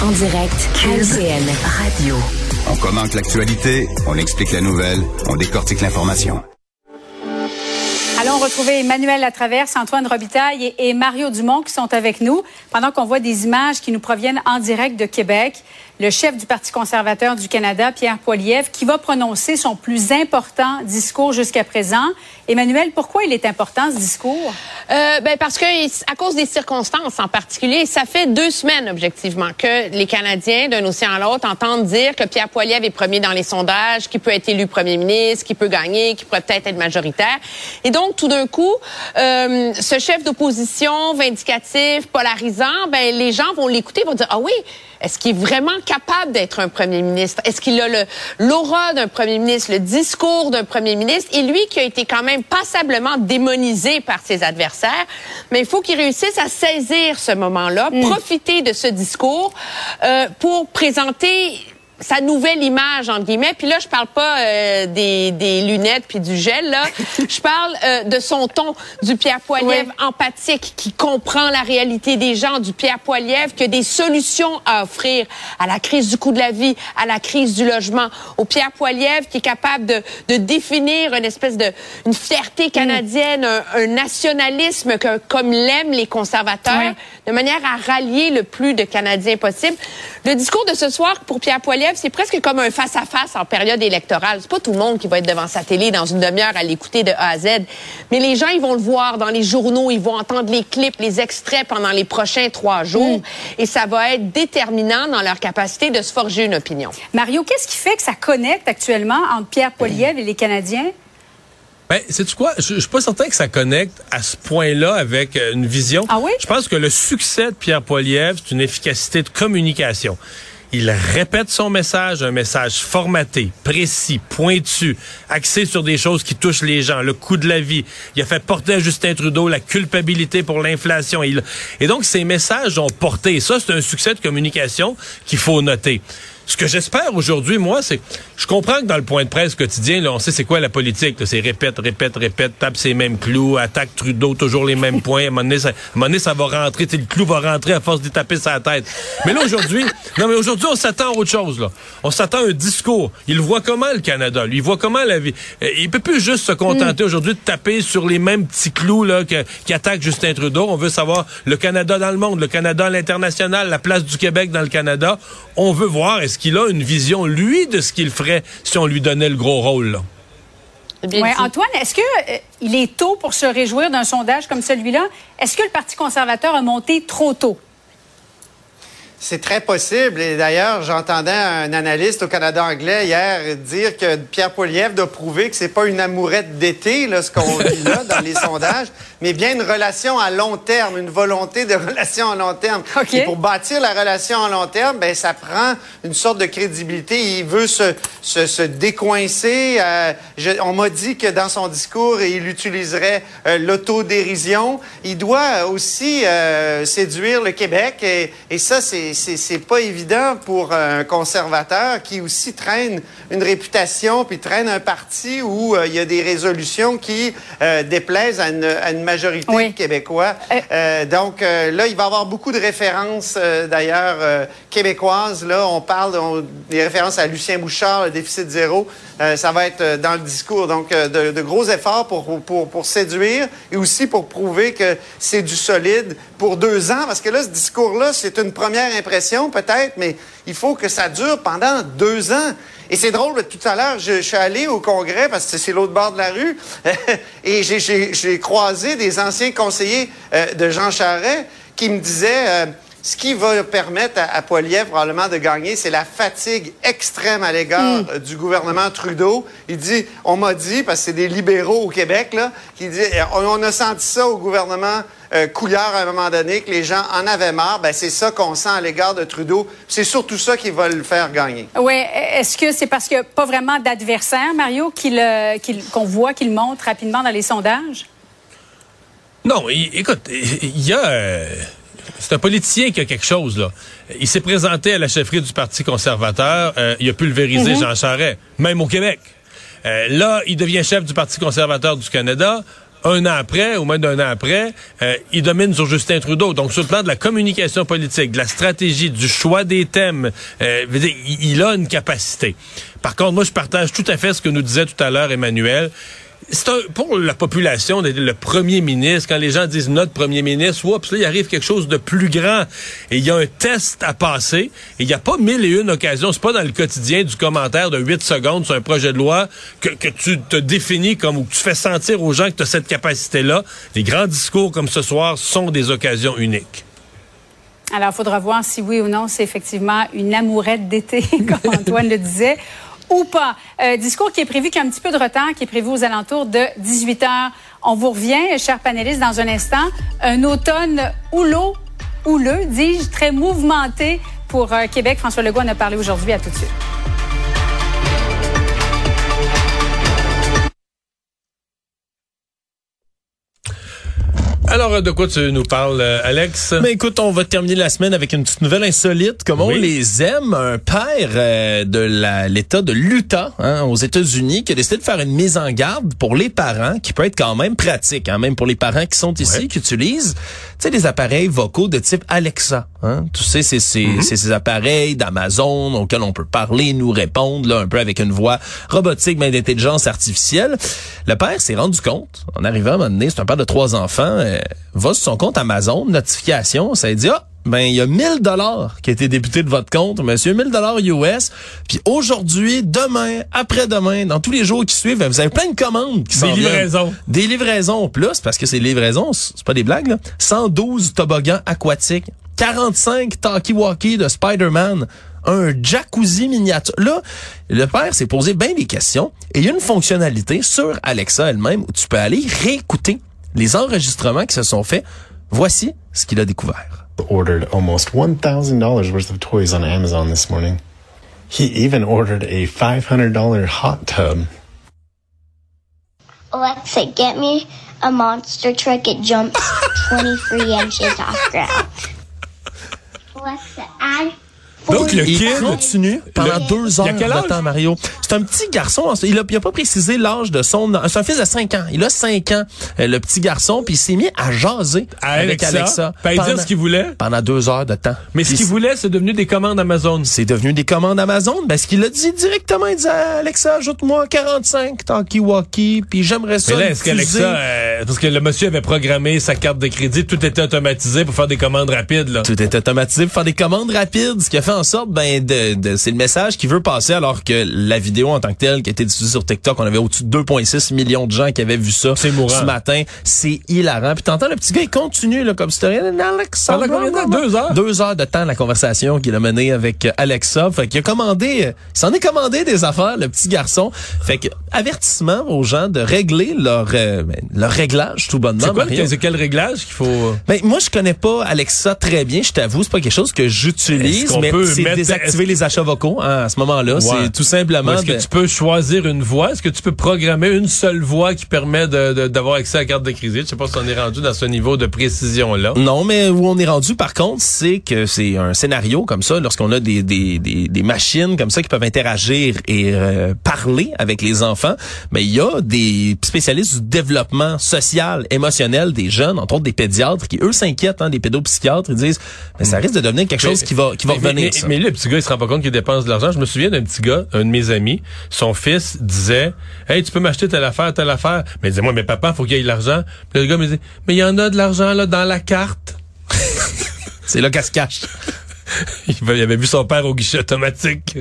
En direct à LCN Radio. On commente l'actualité, on explique la nouvelle, on décortique l'information. Allons retrouver Emmanuel Latraverse, Antoine Robitaille et, et Mario Dumont qui sont avec nous pendant qu'on voit des images qui nous proviennent en direct de Québec le chef du Parti conservateur du Canada, Pierre Poilievre, qui va prononcer son plus important discours jusqu'à présent. Emmanuel, pourquoi il est important ce discours? Euh, ben parce que à cause des circonstances en particulier, ça fait deux semaines objectivement que les Canadiens d'un océan à l'autre entendent dire que Pierre Poilievre est premier dans les sondages, qu'il peut être élu premier ministre, qu'il peut gagner, qu'il pourrait peut-être être majoritaire. Et donc tout d'un coup, euh, ce chef d'opposition vindicatif, polarisant, ben les gens vont l'écouter, vont dire ah oui, est-ce qu'il est vraiment capable d'être un premier ministre? Est-ce qu'il a l'aura d'un premier ministre, le discours d'un premier ministre? Et lui qui a été quand même passablement démonisé par ses adversaires, mais il faut qu'il réussisse à saisir ce moment-là, mm. profiter de ce discours euh, pour présenter sa nouvelle image entre guillemets. Puis là, je parle pas euh, des, des, lunettes puis du gel là. je parle euh, de son ton, du Pierre Poilievre empathique qui comprend la réalité des gens, du Pierre Poilievre qui a des solutions à offrir à la crise du coût de la vie, à la crise du logement, au Pierre Poilievre qui est capable de, de définir une espèce de une fierté canadienne, un, nationalisme que, comme l'aiment les conservateurs, de manière à rallier le plus de Canadiens possible. Le discours de ce soir pour Pierre Poilievre c'est presque comme un face-à-face en période électorale. C'est pas tout le monde qui va être devant sa télé dans une demi-heure à l'écouter de A à Z. Mais les gens, ils vont le voir dans les journaux, ils vont entendre les clips, les extraits pendant les prochains trois jours. Mm. Et ça va être déterminant dans leur capacité de se forger une opinion. Mario, qu'est-ce qui fait que ça connecte actuellement entre Pierre Poilievre et les Canadiens? Ben, c'est quoi? Je, je suis pas certain que ça connecte à ce point-là avec euh, une vision. Ah oui? Je pense que le succès de Pierre Poilievre, c'est une efficacité de communication. Il répète son message, un message formaté, précis, pointu, axé sur des choses qui touchent les gens, le coût de la vie. Il a fait porter à Justin Trudeau la culpabilité pour l'inflation. Et donc, ces messages ont porté. ça, c'est un succès de communication qu'il faut noter. Ce que j'espère aujourd'hui, moi, c'est, je comprends que dans le point de presse quotidien, là, on sait c'est quoi la politique. C'est répète, répète, répète, tape ses mêmes clous, attaque Trudeau, toujours les mêmes points. À un moment donné, ça, ça va rentrer, le clou va rentrer à force d'y taper sa tête. Mais là, aujourd'hui, non, mais aujourd'hui, on s'attend à autre chose, là. On s'attend à un discours. Il voit comment, le Canada? Lui, il voit comment la vie? Euh, il peut plus juste se contenter mm. aujourd'hui de taper sur les mêmes petits clous, là, qui attaquent Justin Trudeau. On veut savoir le Canada dans le monde, le Canada à l'international, la place du Québec dans le Canada. On veut voir, est-ce qu'il a une vision, lui, de ce qu'il ferait si on lui donnait le gros rôle. Là? Ouais, Antoine, est-ce que euh, il est tôt pour se réjouir d'un sondage comme celui-là? Est-ce que le Parti conservateur a monté trop tôt? C'est très possible. Et d'ailleurs, j'entendais un analyste au Canada anglais hier dire que Pierre Poilievre doit prouver que c'est pas une amourette d'été, là, ce qu'on dit là, dans les sondages, mais bien une relation à long terme, une volonté de relation à long terme. Et pour bâtir la relation à long terme, ben, ça prend une sorte de crédibilité. Il veut se, se, se décoincer. Euh, on m'a dit que dans son discours, il utiliserait euh, l'autodérision. Il doit aussi euh, séduire le Québec. Et, et ça, c'est c'est pas évident pour un conservateur qui aussi traîne une réputation puis traîne un parti où euh, il y a des résolutions qui euh, déplaisent à une, majorité de Québécois. Euh, donc là, il va y avoir beaucoup de références d'ailleurs québécoises. Là, on parle des références à Lucien Bouchard, le déficit zéro. ça va être dans le discours. Donc de, de, gros efforts pour, pour, pour séduire et aussi pour prouver que c'est du solide pour deux ans. Parce que là, ce discours-là, c'est une première peut-être, mais il faut que ça dure pendant deux ans. Et c'est drôle, tout à l'heure, je, suis allé au congrès parce que c'est l'autre bord de la rue et j'ai croisé des anciens conseillers euh, de Jean Charest qui me disaient euh, ce qui va permettre à, à Poilievre probablement de gagner, c'est la fatigue extrême à l'égard hmm. euh, du gouvernement Trudeau. Il dit, on m'a dit, parce que c'est des libéraux au Québec, là, qui dit, on a senti ça au gouvernement euh, Couillard à un moment donné, que les gens en avaient marre. Ben, c'est ça qu'on sent à l'égard de Trudeau. C'est surtout ça qui va le faire gagner. Oui. Est-ce que c'est parce qu'il n'y a pas vraiment d'adversaire, Mario, qu'on voit qu'il monte rapidement dans les sondages? Non, écoute, il y a... Euh, c'est un politicien qui a quelque chose, là. Il s'est présenté à la chefferie du Parti conservateur. Euh, il a pulvérisé mm-hmm. Jean Charest, même au Québec. Euh, là, il devient chef du Parti conservateur du Canada. Un an après, ou moins d'un an après, euh, il domine sur Justin Trudeau. Donc, sur le plan de la communication politique, de la stratégie, du choix des thèmes, euh, il a une capacité. Par contre, moi, je partage tout à fait ce que nous disait tout à l'heure Emmanuel c'est pour la population le premier ministre, quand les gens disent notre premier ministre, oups, là, il arrive quelque chose de plus grand et il y a un test à passer et il n'y a pas mille et une occasions. C'est pas dans le quotidien du commentaire de 8 secondes sur un projet de loi que, que tu te définis comme ou que tu fais sentir aux gens que tu as cette capacité-là. Les grands discours comme ce soir sont des occasions uniques. Alors, il faudra voir si oui ou non c'est effectivement une amourette d'été, comme Antoine le disait ou pas. Euh, discours qui est prévu, qui a un petit peu de retard, qui est prévu aux alentours de 18 heures. On vous revient, chers panélistes, dans un instant. Un automne houleux, houleux, dis-je, très mouvementé pour euh, Québec. François Legault en a parlé aujourd'hui. À tout de suite. Alors, de quoi tu nous parles, euh, Alex? Mais écoute, on va terminer la semaine avec une petite nouvelle insolite. Comme on les aime, un père euh, de l'État de l'Utah, hein, aux États-Unis, qui a décidé de faire une mise en garde pour les parents, qui peut être quand même pratique, hein, même pour les parents qui sont ici, qui utilisent, tu sais, des appareils vocaux de type Alexa. Hein. Tu sais, c'est ces, mm-hmm. ces appareils d'Amazon auxquels on peut parler, nous répondre, là, un peu avec une voix robotique, mais d'intelligence artificielle. Le père s'est rendu compte, en arrivant à un moment donné, c'est un père de trois enfants, euh, euh, va sur son compte Amazon, notification, ça dit ah ben il y a 1000 dollars qui a été débuté de votre compte, monsieur, 1000 dollars US. Puis aujourd'hui, demain, après-demain, dans tous les jours qui suivent, vous avez plein de commandes qui Des livraisons. Des livraisons plus parce que ces livraisons, c'est pas des blagues là. 112 toboggans aquatiques, 45 talkie-walkie de Spider-Man, un jacuzzi miniature. Là, le père s'est posé bien des questions et il y a une fonctionnalité sur Alexa elle-même où tu peux aller réécouter les enregistrements qui se sont faits, voici ce qu'il a découvert. Ordered almost $1,000 worth of toys on Amazon this morning. He even ordered a $500 hot tub. Alexa, get me a monster truck. It jumps 23 inches off ground. Alexa, Donc, le il continue pendant deux heures de temps, Mario? C'est un petit garçon. Il a, il a pas précisé l'âge de son... C'est un fils de 5 ans. Il a 5 ans, euh, le petit garçon, puis il s'est mis à jaser avec Alexa. Pas dire ce qu'il voulait? Pendant deux heures de temps. Mais ce qu'il voulait, c'est devenu des commandes Amazon. C'est devenu des commandes Amazon. Ben, ce qu'il a dit directement, il dit Alexa, ajoute-moi 45 talkie-walkie, puis j'aimerais ça. Mais là, est-ce qu'Alexa, euh, parce que le monsieur avait programmé sa carte de crédit, tout était automatisé pour faire des commandes rapides, là. Tout était automatisé pour faire des commandes rapides, ce qui a fait en sorte, ben, de, de c'est le message qu'il veut passer alors que la vidéo en tant que telle qui a été diffusée sur TikTok, on avait au-dessus de 2,6 millions de gens qui avaient vu ça ce matin. C'est hilarant. Puis t'entends le petit gars, il continue là, comme si rien. Alexa. Deux heures? Deux heures de temps la conversation qu'il a menée avec euh, Alexa. Fait qu'il a commandé, euh, il s'en est commandé des affaires, le petit garçon. Fait que avertissement aux gens de régler leur euh, ben, leur réglage tout bonnement. C'est quoi quel réglage qu'il faut Ben moi je connais pas Alexa très bien, je t'avoue, c'est pas quelque chose que j'utilise, mais c'est désactiver les achats vocaux hein, à ce moment-là. C'est tout simplement. Est-ce que tu peux choisir une voix Est-ce que tu peux programmer une seule voix qui permet d'avoir accès à la carte de crédit? Je sais pas si on est rendu dans ce niveau de précision là. Non, mais où on est rendu par contre, c'est que c'est un scénario comme ça lorsqu'on a des, des, des, des, machines comme ça qui peuvent interagir et euh, parler avec les enfants. Mais il y a des spécialistes du développement social, émotionnel des jeunes, entre autres des pédiatres qui eux s'inquiètent, hein, des pédopsychiatres, ils disent mais ça risque de devenir quelque chose qui va qui va revenir. Mais, le petit gars il se rend pas compte qu'il dépense de l'argent. Je me souviens d'un petit gars, un de mes amis, son fils disait Hey, tu peux m'acheter telle affaire, telle affaire. Mais il disait Moi, mais papa, faut qu'il y ait de l'argent. Puis le gars me dit Mais il y en a de l'argent là dans la carte. C'est là qu'elle se cache. il avait vu son père au guichet automatique.